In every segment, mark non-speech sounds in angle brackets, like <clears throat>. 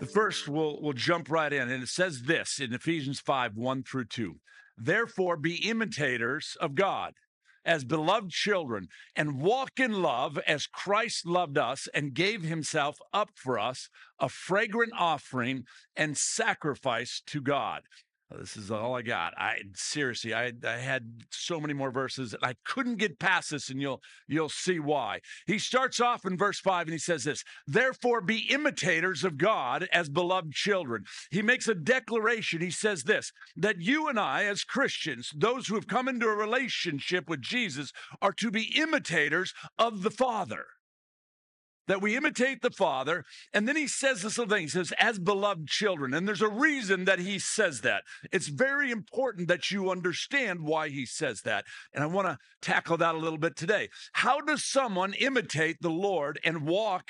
The first, we'll, we'll jump right in, and it says this in Ephesians 5 1 through 2. Therefore, be imitators of God as beloved children and walk in love as Christ loved us and gave himself up for us, a fragrant offering and sacrifice to God. This is all I got. I seriously, I, I had so many more verses I couldn't get past this, and you'll you'll see why. He starts off in verse five and he says this: "Therefore, be imitators of God as beloved children." He makes a declaration. He says this: that you and I, as Christians, those who have come into a relationship with Jesus, are to be imitators of the Father that we imitate the Father. And then he says this little thing. He says, as beloved children. And there's a reason that he says that. It's very important that you understand why he says that. And I want to tackle that a little bit today. How does someone imitate the Lord and walk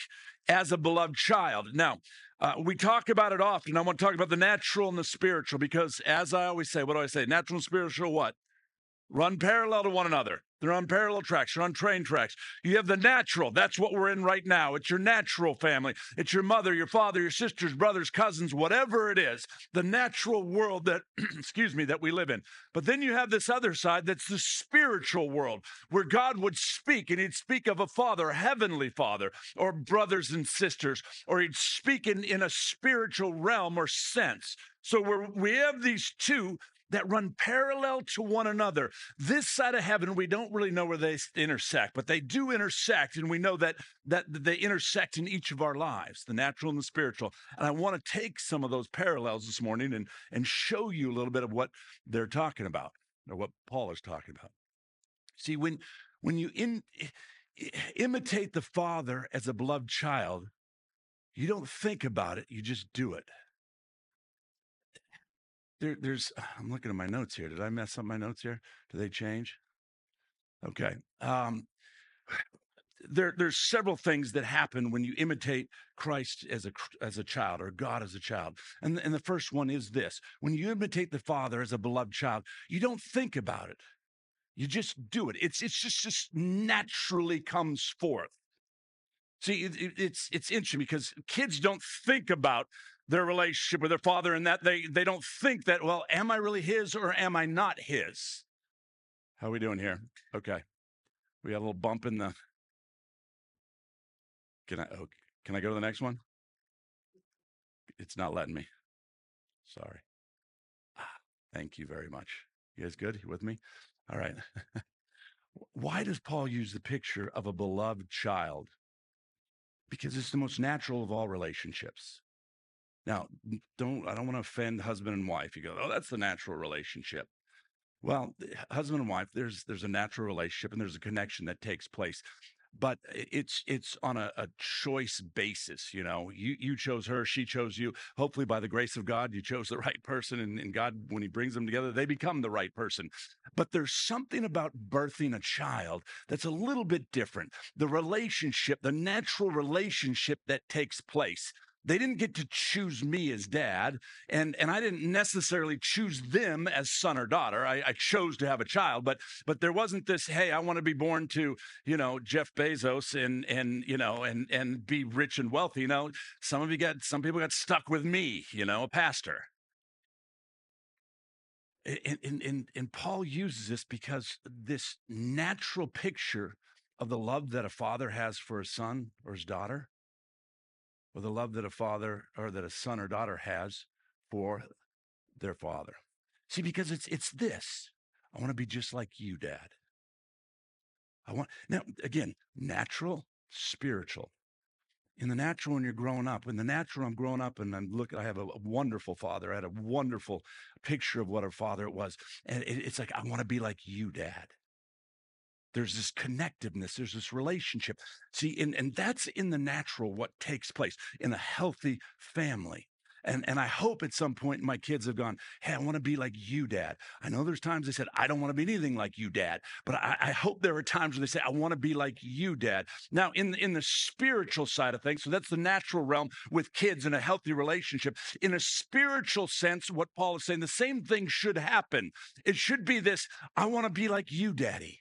as a beloved child? Now, uh, we talk about it often. I want to talk about the natural and the spiritual because, as I always say, what do I say? Natural and spiritual, what? Run parallel to one another. They're on parallel tracks, they're on train tracks. You have the natural. That's what we're in right now. It's your natural family. It's your mother, your father, your sisters, brothers, cousins, whatever it is. The natural world that, <clears throat> excuse me, that we live in. But then you have this other side that's the spiritual world where God would speak and he'd speak of a father, a heavenly father, or brothers and sisters, or he'd speak in, in a spiritual realm or sense. So we we have these two that run parallel to one another. This side of heaven, we don't really know where they intersect, but they do intersect, and we know that that they intersect in each of our lives, the natural and the spiritual. And I want to take some of those parallels this morning and and show you a little bit of what they're talking about, or what Paul is talking about. See, when when you in, imitate the Father as a beloved child, you don't think about it, you just do it. There, there's, <sighs> I'm looking at my notes here. Did I mess up my notes here? Do they change? Okay. Um, <sighs> there, there's several things that happen when you imitate Christ as a as a child or God as a child, and and the first one is this: when you imitate the Father as a beloved child, you don't think about it, you just do it. It's it's just just naturally comes forth. See, it, it's it's interesting because kids don't think about their relationship with their father and that they they don't think that well am i really his or am i not his? How are we doing here? Okay. We got a little bump in the can i oh, can i go to the next one? It's not letting me. Sorry. Ah, thank you very much. You guys good? You with me? All right. <laughs> Why does paul use the picture of a beloved child? Because it's the most natural of all relationships now, don't I don't want to offend husband and wife. You go, oh, that's the natural relationship. Well, husband and wife, there's there's a natural relationship and there's a connection that takes place, but it's it's on a, a choice basis. You know, you you chose her, she chose you. Hopefully, by the grace of God, you chose the <laughs> right person, and, and God, when He brings them together, they become the right person. But there's something about birthing a child that's a little bit different. The relationship, the natural relationship that takes place they didn't get to choose me as dad and and i didn't necessarily choose them as son or daughter. I, I, chose to have a child but but there wasn't this hey i want to be born to you know jeff bezos and and you know and and be rich and wealthy you know? Some of you got some people got stuck with me you know a pastor. And, and, and, and Paul uses this because this natural picture of the love that a father has for a son or his daughter or the love that a father or that a son or daughter has for their father. See, because it's it's this. I want to be just like you, Dad. I want now again, natural, spiritual. In the natural, when you're growing up, in the natural, I'm growing up and I'm looking. I have a, a wonderful father. I had a wonderful picture of what a father it was, and it, it's like I want to be like you, Dad. There's this connectiveness, there's this relationship. See, and, and that's in the natural what takes place in a healthy family. And, and I hope at some point my kids have gone, Hey, I want to be like you, dad. I know there's times they said, I don't want to be anything like you, dad. But I, I hope there are times where they say, I want to be like you, dad. Now, in, in the spiritual side of things, so that's the natural realm with kids in a healthy relationship. In a spiritual sense, what Paul is saying, the same thing should happen. It should be this I want to be like you, daddy.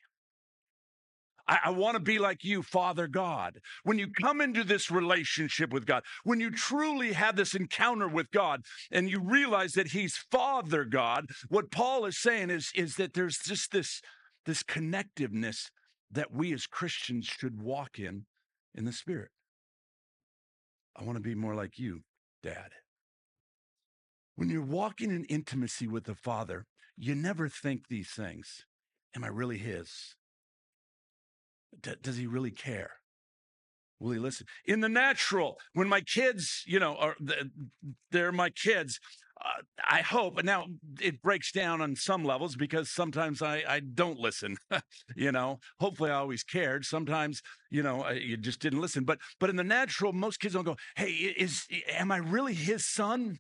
I, I want to be like you, Father God. When you come into this relationship with God, when you truly have this encounter with God and you realize that He's Father God, what Paul is saying is, is that there's just this, this connectiveness that we as Christians should walk in in the Spirit. I want to be more like you, Dad. When you're walking in intimacy with the Father, you never think these things. Am I really His? D- does he really care? Will he listen? In the natural, when my kids, you know, are they're my kids, uh, I hope. And now it breaks down on some levels because sometimes I, I don't listen. <laughs> you know, hopefully I always cared. Sometimes, you know, I, you just didn't listen. But but in the natural, most kids don't go, "Hey, is am I really his son?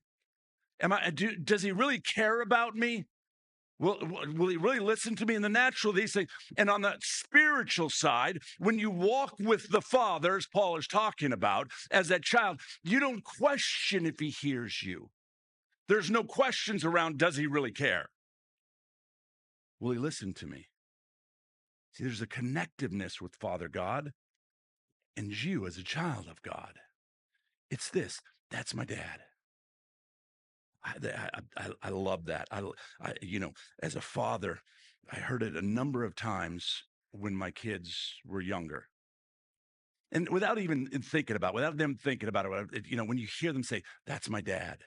Am I? Do, does he really care about me? Will, will he really listen to me in the natural? These things. And on the spiritual side, when you walk with the Father, as Paul is talking about, as that child, you don't question if he hears you. There's no questions around, does he really care? Will he listen to me? See, there's a connectiveness with Father God and you as a child of God. It's this that's my dad. I, I, I love that. I, I, you know, as a father, I heard it a number of times when my kids were younger. And without even thinking about, without them thinking about it, you know, when you hear them say, "That's my dad,"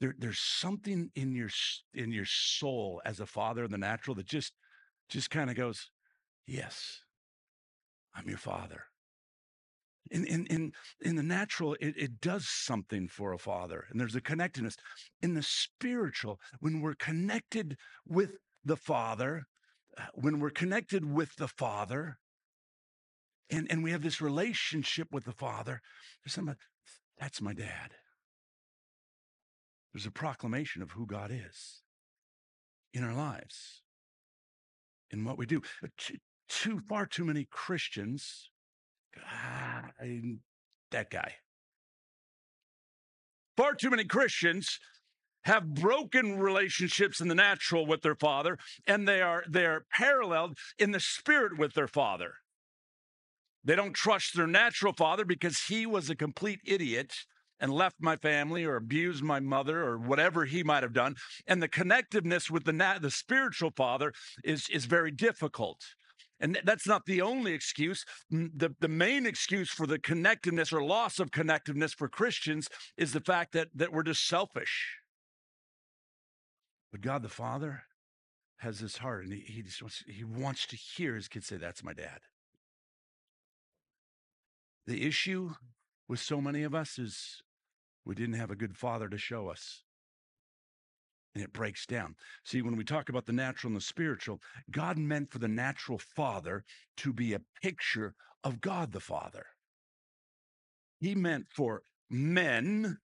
there, there's something in your in your soul as a father in the natural that just just kind of goes, "Yes, I'm your father." In in in, in the natural it, it does something for a father and there's a connectedness. In the spiritual when we're connected with the father uh, when we're connected with the father and and we have this relationship with the father there's somebody that's my dad. There's a proclamation of who god is in our lives in what we do. Too, too far too many christians ah, that guy. Far too many Christians have broken relationships in the natural with their father, and they are they are paralleled in the spirit with their father. They don't trust their natural father because he was a complete idiot and left my family or abused my mother or whatever he might have done. And the connectiveness with the, nat- the spiritual father is, is very difficult. And that's not the only excuse. The, the main excuse for the connectedness or loss of connectiveness for Christians is the fact that, that we're just selfish. But God the Father has this heart and he, he, just wants, he wants to hear his kids say, That's my dad. The issue with so many of us is we didn't have a good father to show us and it breaks down. See, when we talk about the natural and the spiritual, God meant for the natural father to be a picture of God the Father. He meant for men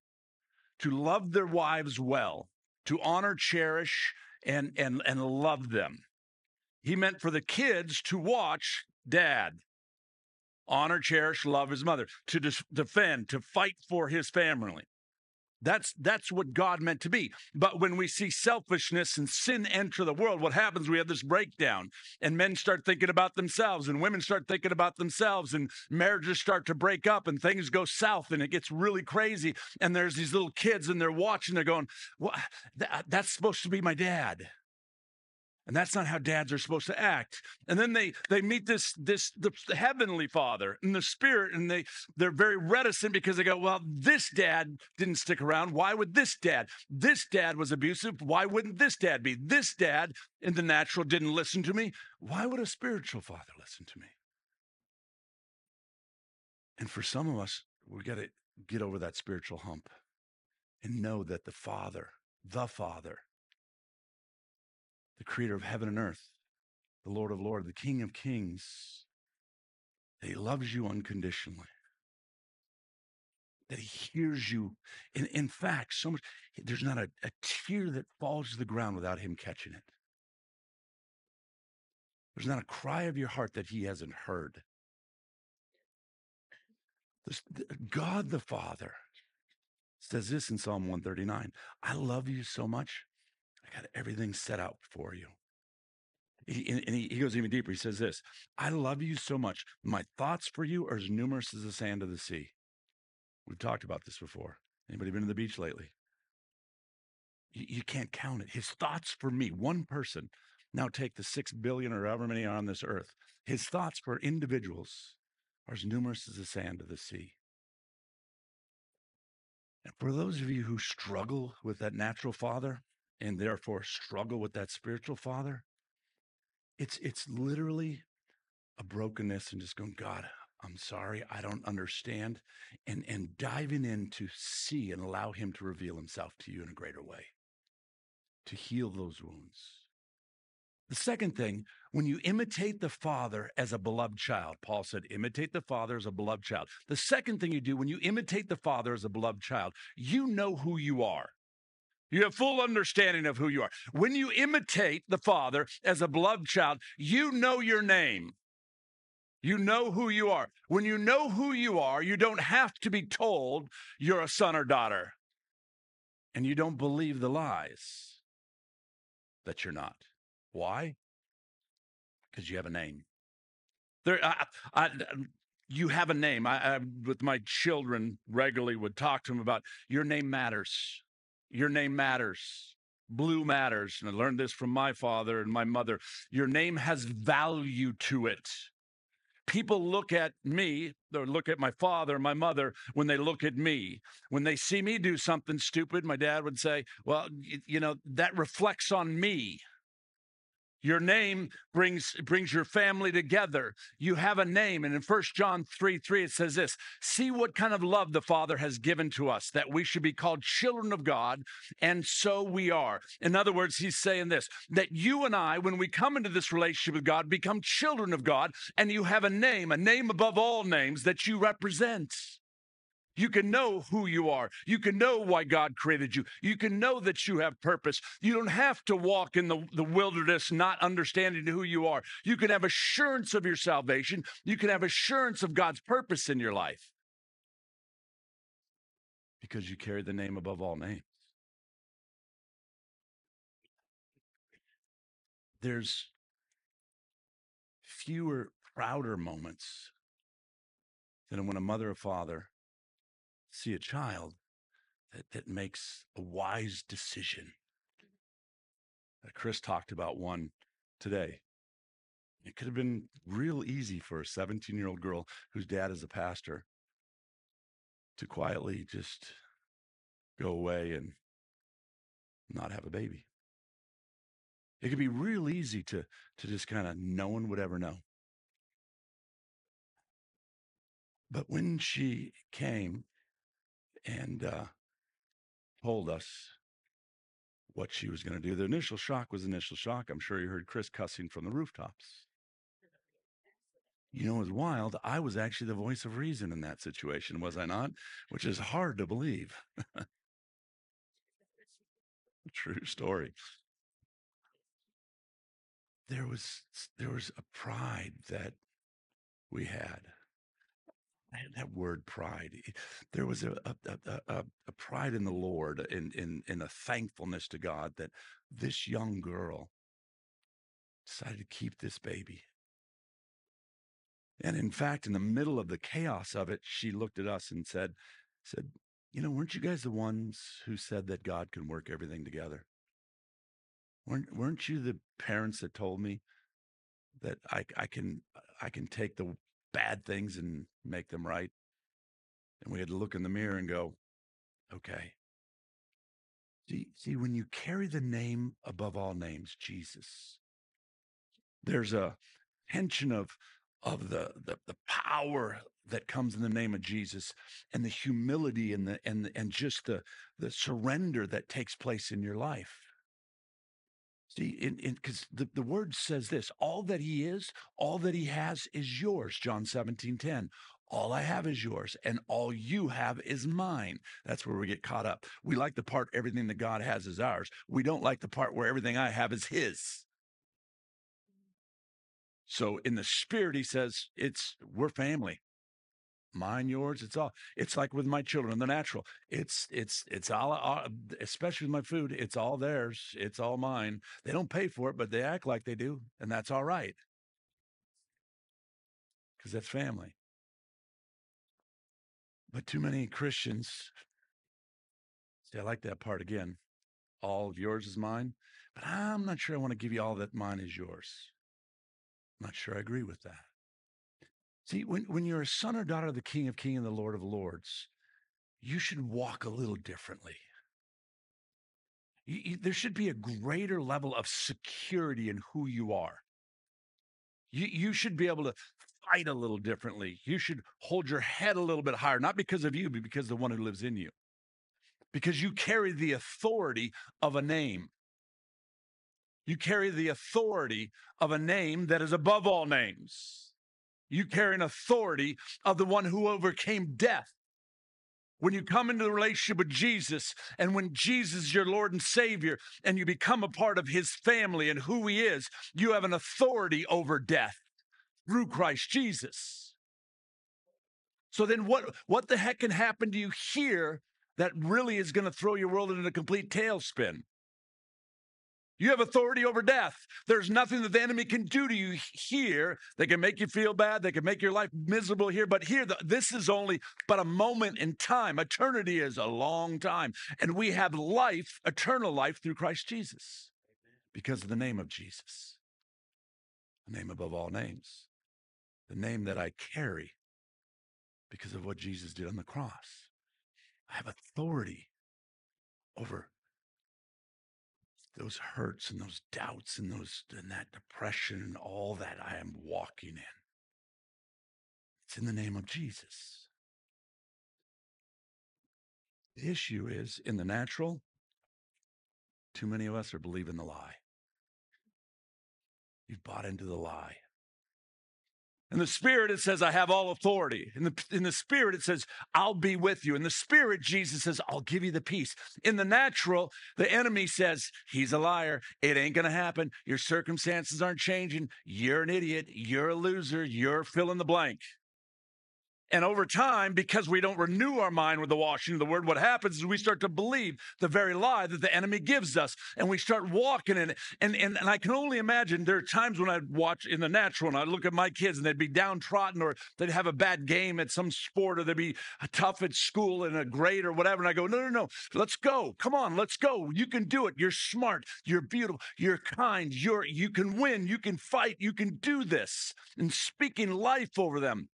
to love their wives well, to honor, cherish, and, and, and love them. He meant for the kids to watch dad, honor, cherish, love his mother, to defend, to fight for his family. That's that's what God meant to be. But when we see selfishness and sin enter the world, what happens? We have this breakdown, and men start thinking about themselves, and women start thinking about themselves, and marriages start to break up, and things go south, and it gets really crazy. And there's these little kids, and they're watching, they're going, "Well, that's supposed to be my dad." And that's not how dads are supposed to act. And then they they meet this this the heavenly father and the spirit and they they're very reticent because they go well this dad didn't stick around. Why would this dad? This dad was abusive. Why wouldn't this dad be? This dad in the natural didn't listen to me. Why would a spiritual father listen to me? And for some of us we got to get over that spiritual hump and know that the father the father the creator of heaven and earth, the Lord of lords, the King of kings. that He loves you unconditionally. that he hears you. In, in fact, so much, there's not a, a tear that falls to the ground without him catching it. There's not a cry of your heart that he hasn't heard. God the Father says this in Psalm 139 I love you so much, I got everything set out for you. He, and he, goes even deeper. He says this I love you so much. My thoughts for you are as numerous as the sand of the sea. We've talked about this before. Anybody been to the beach lately? You, you can't count it. His thoughts for me, one person, now take the six billion or however many are on this earth. His thoughts for individuals are as numerous as the sand of the sea. And for those of you who struggle with that natural father and therefore struggle with that spiritual father, it's it's literally a brokenness and just going, God, I'm sorry, I don't understand, and and diving in to see and allow Him to reveal Himself to you in a greater way, to heal those wounds. The second thing, when you imitate the Father as a beloved child, Paul said, imitate the Father as a beloved child. The second thing you do when you imitate the Father as a beloved child, you know who you are. You have full understanding of who you are. When you imitate the Father as a beloved child, you know your name. You know who you are. When you know who you are, you don't have to be told you're a son or daughter. And you don't believe the lies that you're not. Why? Because you have a name. There, I, I, um, you have a name. I, I, with my children, regularly would talk to them about your name matters. Your name matters. Blue matters. And I learned this from my father and my mother. Your name has value to it people look at me or look at my father, my mother, when they look at me. When they see me do something stupid, my dad would say, Well, you know, that reflects on me. Your name brings brings your family together. You have a name. And in First John 3 3, it says this See what kind of love the Father has given to us, that we should be called children of God, and so we are. In other words, he's saying this that you and I, when we come into this relationship with God, become children of God, and you have a name, a name above all names that you represent. You can know who you are. You can know why God created you. You can know that you have purpose. You don't have to walk in the, the wilderness not understanding who you are. You can have assurance of your salvation. You can have assurance of God's purpose in your life because you carry the name above all names. There's fewer, prouder moments than when a mother or father see a child that, that makes a wise decision. Uh, Chris talked about one today. It could have been real easy for a 17 year old girl whose dad is a pastor to quietly just go away and not have a baby. It could be real easy to, to just kind of no one would ever know. But when she came and uh, told us what she was going to do. The initial shock was initial shock. I'm sure you heard Chris cussing from the rooftops. You know, it was wild. I was actually the voice of reason in that situation, was I not? Which is hard to believe. <laughs> True story. There was there was a pride that we had that word pride. There was a, a, a, a, pride in the Lord and in, in, a thankfulness to God that this young girl decided to keep this baby. And in fact, in the middle of the chaos of it, she looked at us and said, said, you know, weren't you guys the ones who said that God can work everything together? Weren't, weren't you the parents that told me that I, I can I can take the bad things and make them right. And we had to look in the mirror and go, okay. See, see, when you carry the name above all names, Jesus, there's a tension of of the, the the power that comes in the name of Jesus and the humility and the and and just the the surrender that takes place in your life. See, because the, the word says this all that he is, all that he has is yours, John 17 10. all I have is yours, and all you have is mine. That's where we get caught up. We like the part everything that God has is ours. We don't like the part where everything I have is his. So in the spirit, he says, it's we're family. Mine, yours, it's all. It's like with my children, the natural. It's it's it's all, all especially with my food, it's all theirs. It's all mine. They don't pay for it, but they act like they do, and that's all right. Because that's family. But too many Christians, see, I like that part again. All of yours is mine, but I'm not sure I want to give you all that mine is yours. I'm not sure I agree with that. See, when, when you're a son or daughter of the King of Kings and the Lord of Lords, you should walk a little differently. You, you, there should be a greater level of security in who you are. You, you should be able to fight a little differently. You should hold your head a little bit higher, not because of you, but because of the one who lives in you. Because you carry the authority of a name. You carry the authority of a name that is above all names. You carry an authority of the one who overcame death. When you come into the relationship with Jesus, and when Jesus is your Lord and Savior, and you become a part of his family and who he is, you have an authority over death through Christ Jesus. So then what what the heck can happen to you here that really is going to throw your world into a complete tailspin? You have authority over death. There's nothing that the enemy can do to you here. They can make you feel bad. They can make your life miserable here. But here, this is only but a moment in time. Eternity is a long time. And we have life, eternal life through Christ Jesus because of the name of Jesus, the name above all names the name that I carry because of what Jesus did on the cross. I have authority over those hurts and those doubts and those and that depression and all that I am walking in. It's in the name of Jesus. The issue is in the natural, too many of us are believing the lie. You've bought into the lie. In the spirit, it says, I have all authority. In the, in the spirit, it says, I'll be with you. In the spirit, Jesus says, I'll give you the peace. In the natural, the enemy says, He's a liar. It ain't going to happen. Your circumstances aren't changing. You're an idiot. You're a loser. You're fill in the blank. And over time, because we don't renew our mind with the washing of the word, what happens is we start to believe the very lie that the enemy gives us and we start walking in it. And, and, and I can only imagine there are times when I'd watch in the natural and I'd look at my kids and they'd be downtrodden or they'd have a bad game at some sport or they'd be tough at school in a grade or whatever. And I go, no, no, no, let's go. Come on, let's go. You can do it. You're smart. You're beautiful. You're kind. You're, you can win. You can fight. You can do this. And speaking life over them.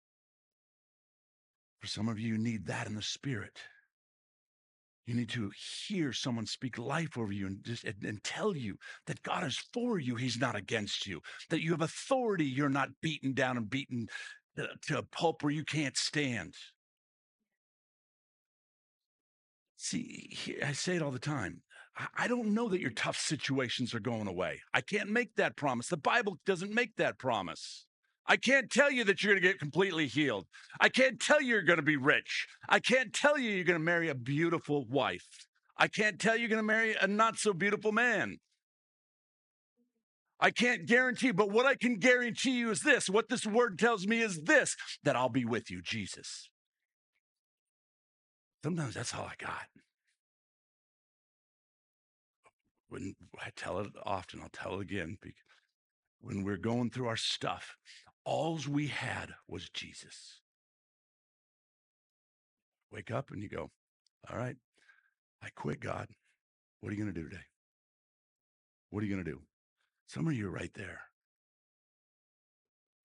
Some of you, need that in the spirit. You need to hear someone speak life over you and just and, and, tell you that God is for you. He's not against you. That you have authority. You're not beaten down and beaten to a pulp where you can't stand. See, I say it all the time. I don't know that your tough situations are going away. I can't make that promise. The Bible doesn't make that promise. I can't tell you that you're going to get completely healed. I can't tell you you're going to be rich. I can't tell you you're going to marry a beautiful wife. I can't tell you you're going to marry a not so beautiful man. I can't guarantee, but what I can guarantee you is this what this word tells me is this that I'll be with you, Jesus. Sometimes that's all I got. When I tell it often, I'll tell it again. When we're going through our stuff, Alls we had was Jesus. Wake up and you go, All right, I quit, God. What are you going to do today? What are you going to do? Some of you are right there.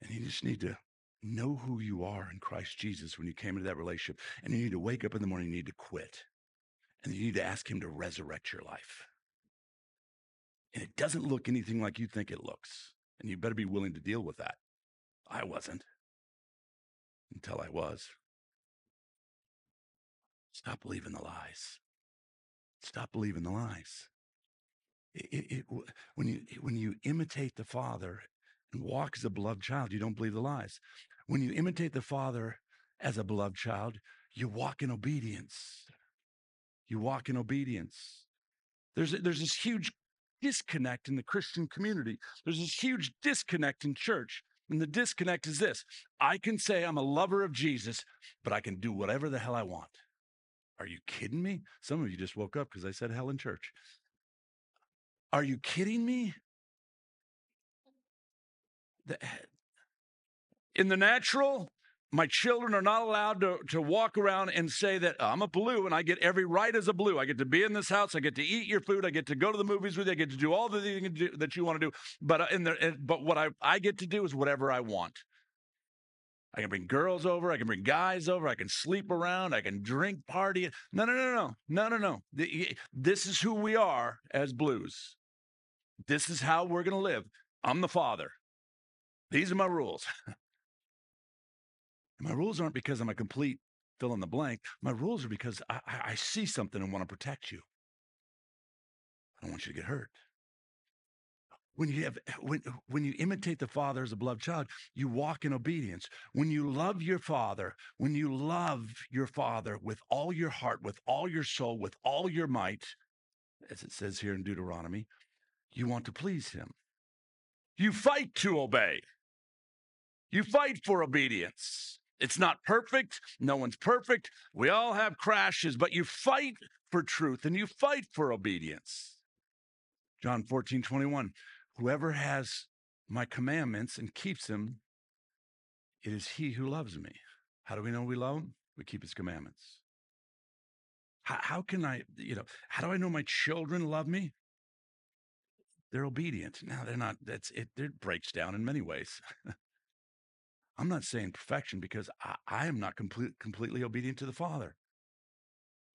And you just need to know who you are in Christ Jesus when you came into that relationship. And you need to wake up in the morning, you need to quit. And you need to ask Him to resurrect your life. And it doesn't look anything like you think it looks. And you better be willing to deal with that. I wasn't until I was. Stop believing the lies. Stop believing the lies. It, it, when you when you imitate the Father and walk as a beloved child, you don't believe the lies. When you imitate the Father as a beloved child, you walk in obedience. You walk in obedience. There's, there's this huge disconnect in the Christian community. There's this huge disconnect in church. And the disconnect is this I can say I'm a lover of Jesus, but I can do whatever the hell I want. Are you kidding me? Some of you just woke up because I said hell in church. Are you kidding me? The, eh, in the natural, my children are not allowed to, to walk around and say that I'm a blue and I get every right as a blue. I get to be in this house. I get to eat your food. I get to go to the movies with you. I get to do all the things that you want to do. But uh, in the, but what I, I get to do is whatever I want. I can bring girls over. I can bring guys over. I can sleep around. I can drink, party. No, no, no, no, no, no, no. This is who we are as blues. This is how we're going to live. I'm the father. These are my rules. <laughs> And my rules aren't because I'm a complete fill in the blank. My rules are because I, I, see something and want to protect you. I don't want you to get hurt. When you have eh, when eh, when you imitate the Father as a beloved child, you walk in obedience. When you love your Father, when you love your Father with all your heart, with all your soul, with all your might, as it says here in Deuteronomy, you want to please Him. You fight to obey. You fight for obedience. It's not perfect. No one's perfect. We all have crashes, but you fight for truth and you fight for obedience. John 14, 21. Whoever has my commandments and keeps them, it is he who loves me. How do we know we love him? We keep his commandments. How, how can I, you know, how do I know my children love me? They're obedient. Now they're not, that's it, it breaks down in many ways. <laughs> I'm not saying perfection because I, I am not complete, completely obedient to the Father.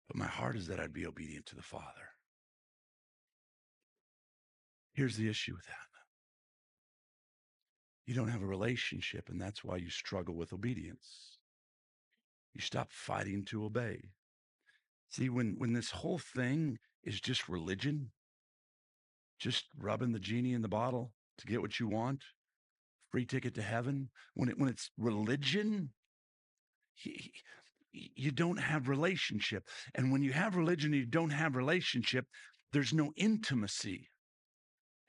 But my heart is that I'd be obedient to the Father. Here's the issue with that you don't have a relationship, and that's why you struggle with obedience. You stop fighting to obey. See, when, when this whole thing is just religion, just rubbing the genie in the bottle to get what you want, free ticket to heaven, when it when it's religion, he, you don't have relationship. And when you have religion, you don't have relationship. There's no intimacy.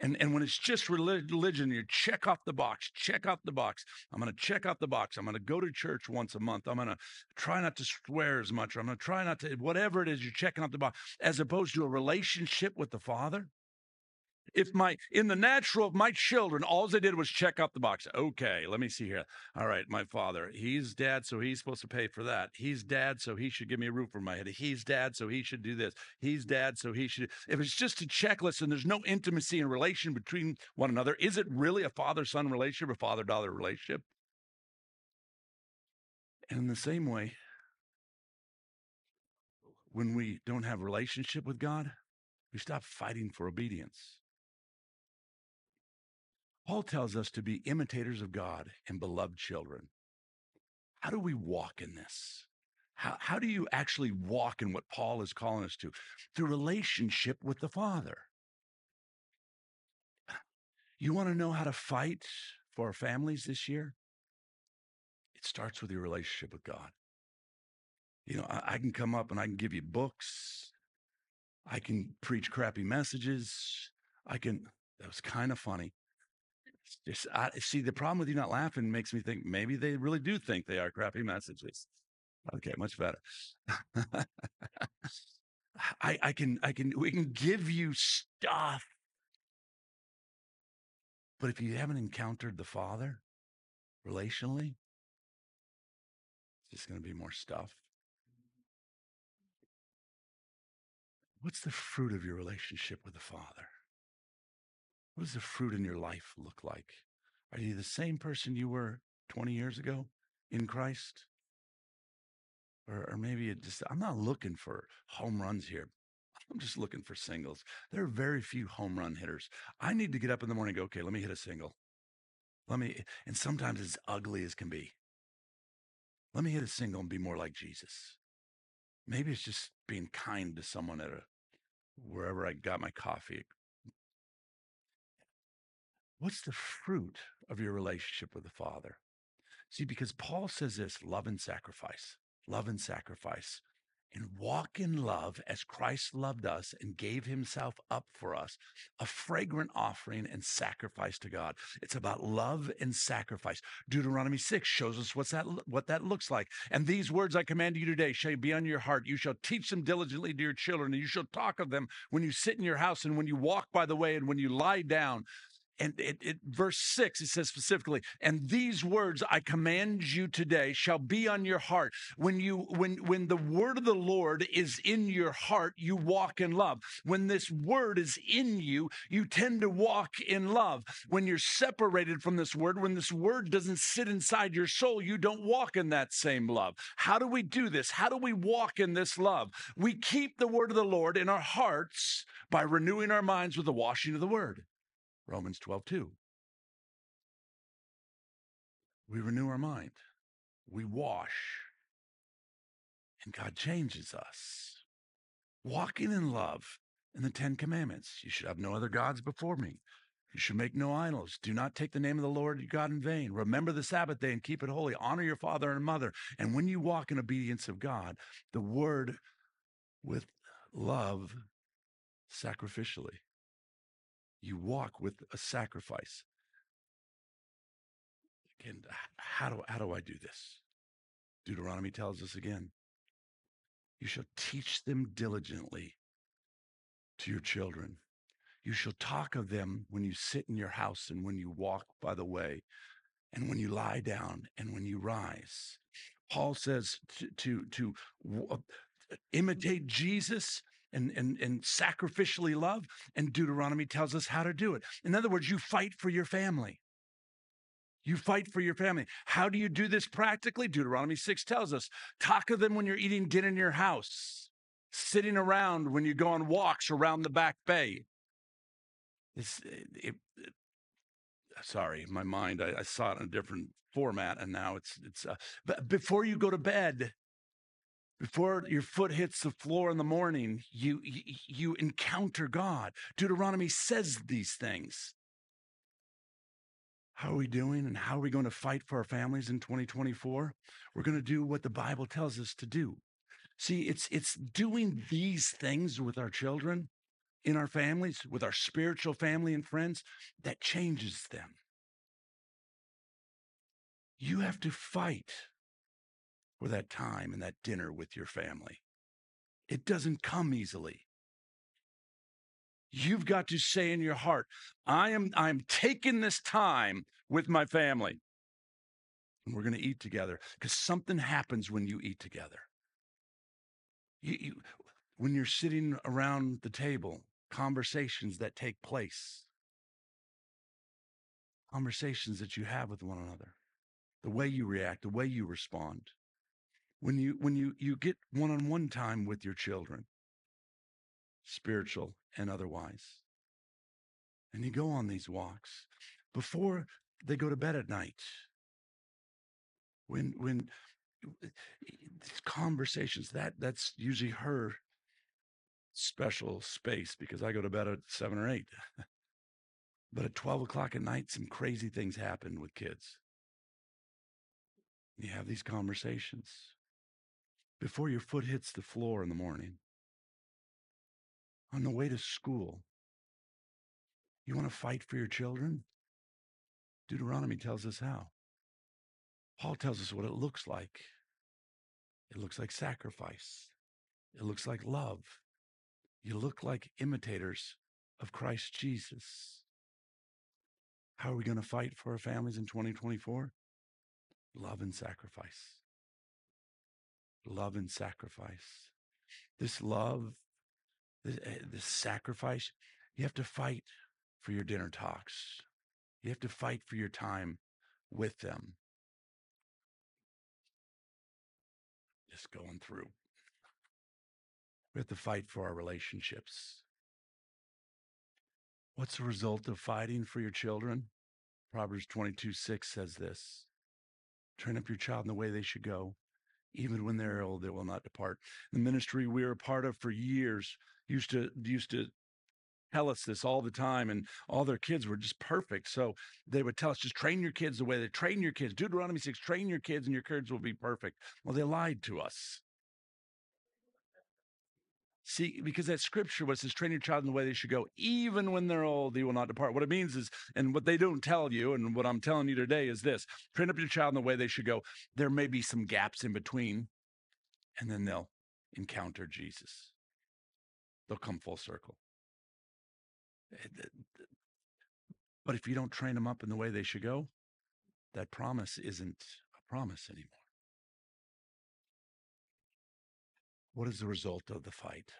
And, and when it's just religion, you check off the box, check off the box. I'm going to check off the box. I'm going to go to church once a month. I'm going to try not to swear as much. I'm going to try not to, whatever it is, you're checking off the box, as opposed to a relationship with the Father. If my in the natural, of my children, all they did was check up the box. Okay, let me see here. All right, my father, he's dad, so he's supposed to pay for that. He's dad, so he should give me a roof over my head. He's dad, so he should do this. He's dad, so he should. If it's just a checklist and there's no intimacy and relation between one another, is it really a father-son relationship or father-daughter relationship? And in the same way, when we don't have relationship with God, we stop fighting for obedience. Paul tells us to be imitators of God and beloved children. How do we walk in this? How, how do you actually walk in what Paul is calling us to? Through relationship with the Father. You want to know how to fight for our families this year? It starts with your relationship with God. You know, I, I can come up and I can give you books. I can preach crappy messages. I can, that was kind of funny. Just I, see the problem with you not laughing makes me think maybe they really do think they are crappy messages. Okay, much better. <laughs> I, I can I can we can give you stuff, but if you haven't encountered the Father relationally, it's just going to be more stuff. What's the fruit of your relationship with the Father? What does the fruit in your life look like? Are you the same person you were 20 years ago in Christ? Or, or maybe it just, I'm not looking for home runs here. I'm just looking for singles. There are very few home run hitters. I need to get up in the morning go, okay, let me hit a single. Let me, and sometimes it's ugly as can be. Let me hit a single and be more like Jesus. Maybe it's just being kind to someone at a, wherever I got my coffee, What's the fruit of your relationship with the Father? See, because Paul says this love and sacrifice, love and sacrifice and walk in love as Christ loved us and gave himself up for us, a fragrant offering and sacrifice to God. It's about love and sacrifice. Deuteronomy 6 shows us what's that, what that looks like. And these words I command you today shall be on your heart. You shall teach them diligently to your children, and you shall talk of them when you sit in your house and when you walk by the way and when you lie down and it, it, verse 6 it says specifically and these words i command you today shall be on your heart. When you when when the word of the lord is in your heart you walk in love. When this word is in you you tend to walk in love. When you're separated from this word when this word doesn't sit inside your soul you don't walk in that same love. How do we do this? How do we walk in this love? We keep the word of the lord in our hearts by renewing our minds with the washing of the word Romans 12, 2. We renew our mind, we wash, and God changes us. Walking in love in the Ten Commandments. You should have no other gods before me. You should make no idols. Do not take the name of the Lord your God in vain. Remember the Sabbath day and keep it holy. Honor your father and mother. And when you walk in obedience of God, the word with love sacrificially you walk with a sacrifice. Again, how do, how do I do this? Deuteronomy tells us again you shall teach them diligently to your children. You shall talk of them when you sit in your house and when you walk by the way and when you lie down and when you rise. Paul says to, to, to uh, imitate Jesus and, and, and sacrificially love. And Deuteronomy tells us how to do it. In other words, you fight for your family. You fight for your family. How do you do this practically? Deuteronomy 6 tells us talk of them when you're eating dinner in your house, sitting around when you go on walks around the back bay. It's, it, it, sorry, my mind, I, I, saw it in a different format, and now it's, it's, uh, but before you go to bed, before your foot hits the floor in the morning, you, you, encounter God. Deuteronomy says these things. How are we doing and how are we going to fight for our families in 2024? We're going to do what the Bible tells us to do. See, it's it's doing these things with our children, in our families, with our spiritual family and friends that changes them. You have to fight for that time and that dinner with your family. It doesn't come easily. You've got to say in your heart, I am I'm taking this time with my family. And we're going to eat together because something happens when you eat together. You, you, when you're sitting around the table, conversations that take place, conversations that you have with one another, the way you react, the way you respond when you when you you get one-on-one time with your children spiritual and otherwise and you go on these walks before they go to bed at night when when eh, these conversations that that's usually her special space because i go to bed at seven or eight. <laughs> But at 12 o'clock at night some crazy things happen with kids. You have these conversations before your foot hits the floor in the morning, on the way to school. You want to fight for your children? Deuteronomy tells us how. Paul tells us what it looks like. It looks like sacrifice. It looks like love. You look like imitators of Christ Jesus. How are we going to fight for our families in 2024? Love and sacrifice love and sacrifice. This love, this, eh, this sacrifice, you have to fight for your dinner talks. You have to fight for your time with them. Just going through. We have to fight for our relationships. What's the result of fighting for your children? Proverbs 22 6 says this Train up your child in the way they should go even when they're old, they will not depart. The ministry we were a part of for years used to used to tell us this all the time, and all their kids were just perfect. So they would tell us, just train your kids the way they train your kids. Deuteronomy 6, train your kids, and your kids will be perfect. Well, they lied to us. See, because that scripture was says, train your child in the way they should go, even when they're old, they will not depart. What it means is, and what they don't tell you, and what I'm telling you today is this train up your child in the way they should go. There may be some gaps in between, and then they'll encounter Jesus. They'll come full circle. Eh, but if you don't train them up in the way they should go, that promise isn't a promise anymore. What is the result of the fight?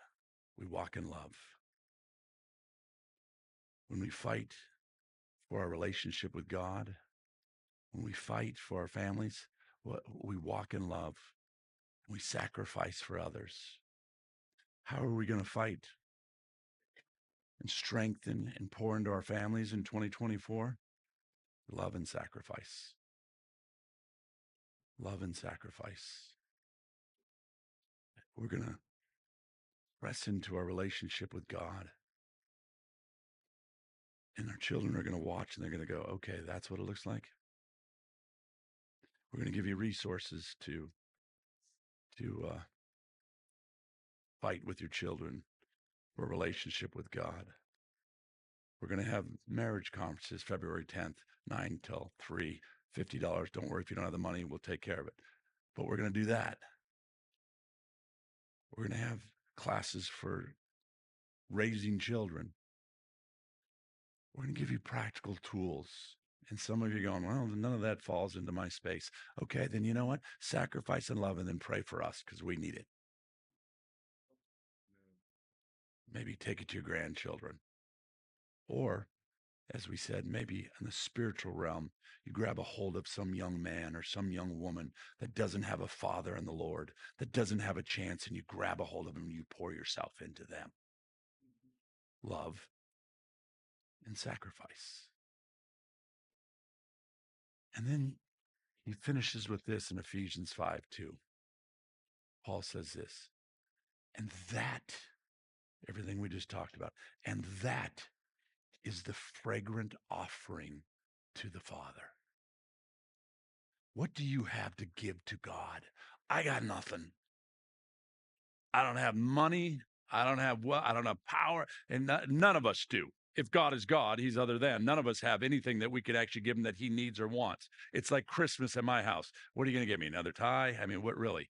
We walk in love. When we fight for our relationship with God, when we fight for our families, we walk in love. We sacrifice for others. How are we going to fight and strengthen and pour into our families in 2024? Love and sacrifice. Love and sacrifice. We're going to press into our relationship with God. And our children are going to watch and they're going to go, okay, that's what it looks like. We're going to give you resources to to uh, fight with your children for a relationship with God. We're going to have marriage conferences February 10th, 9 till 3, $50. Don't worry if you don't have the money, we'll take care of it. But we're going to do that. We're going to have classes for raising children. We're going to give you practical tools. And some of you are going, well, none of that falls into my space. Okay, then you know what? Sacrifice and love and then pray for us because we need it. Maybe take it to your grandchildren. Or, as we said, maybe in the spiritual realm, you grab a hold of some young man or some young woman that doesn't have a father in the Lord, that doesn't have a chance, and you grab a hold of them and you pour yourself into them. Mm-hmm. Love and sacrifice. And then he finishes with this in Ephesians 5 2. Paul says this, and that, everything we just talked about, and that is the fragrant offering to the Father. What do you have to give to God? I got nothing. I don't have money. I don't have well, I don't have power, and none of us do. If God is God, He's other than. None of us have anything that we could actually give Him that He needs or wants. It's like Christmas at my house. What are you going to give me? Another tie? I mean, what really?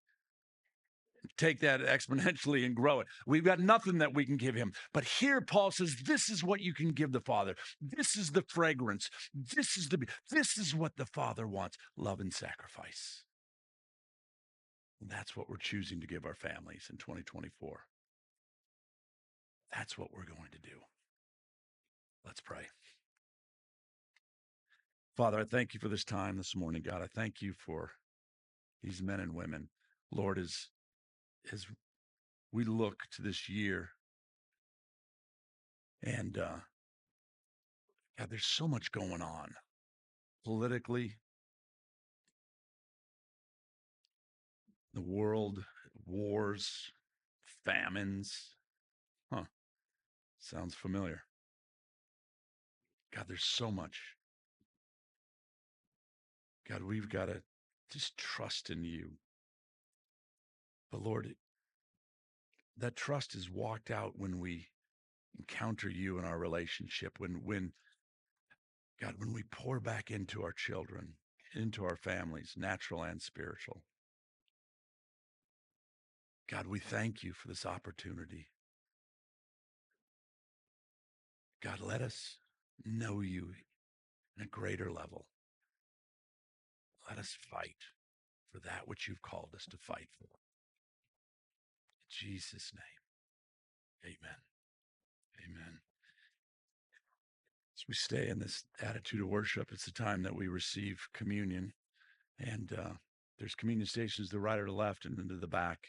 Take that exponentially and grow it. We've got nothing that we can give him. But here Paul says, this is what you can give the Father. This is the fragrance. This is the this is what the Father wants. Love and sacrifice. And that's what we're choosing to give our families in 2024. That's what we're going to do. Let's pray. Father, I thank you for this time this morning, God. I thank you for these men and women. Lord, as as we look to this year and uh God, there's so much going on politically, the world, wars, famines. Huh. Sounds familiar. God, there's so much. God, we've got to just trust in you. But Lord, that trust is walked out when we encounter you in our relationship, when, when, God, when we pour back into our children, into our families, natural and spiritual. God, we thank you for this opportunity. God, let us know you in a greater level. Let us fight for that which you've called us to fight for. Jesus' name. Amen. Amen. As we stay in this attitude of worship, it's the time that we receive communion. And uh, there's communion stations to the right or the left and then to the back.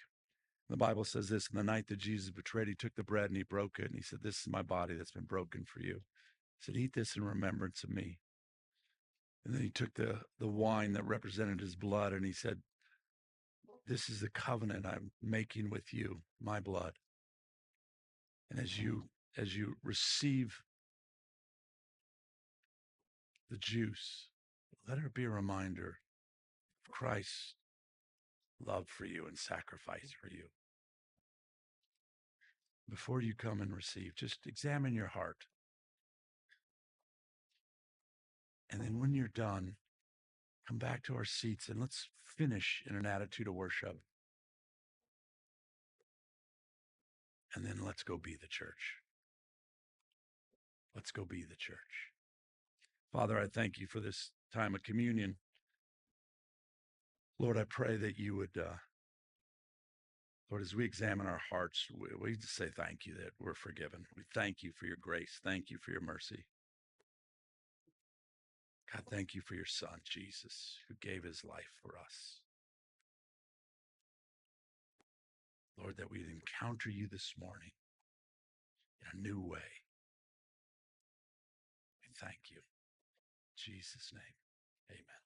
The Bible says this in the night that Jesus betrayed, he took the bread and he broke it. And he said, This is my body that's been broken for you. He said, Eat this in remembrance of me. And then he took the, the wine that represented his blood and he said, this is the covenant I'm making with you, my blood. And as you as you receive the juice, let it be a reminder of Christ's love for you and sacrifice for you. Before you come and receive, just examine your heart. And then when you're done, come back to our seats and let's finish in an attitude of worship. And then let's go be the church. Let's go be the church. Father, I thank you for this time of communion. Lord, I pray that you would, uh, Lord, as we examine our hearts, we, we just say thank you that we're forgiven. We thank you for your grace. Thank you for your mercy. God, thank you for your son, Jesus, who gave his life for us. Lord, that we'd encounter you this morning in a new way. We thank you. In Jesus' name, amen.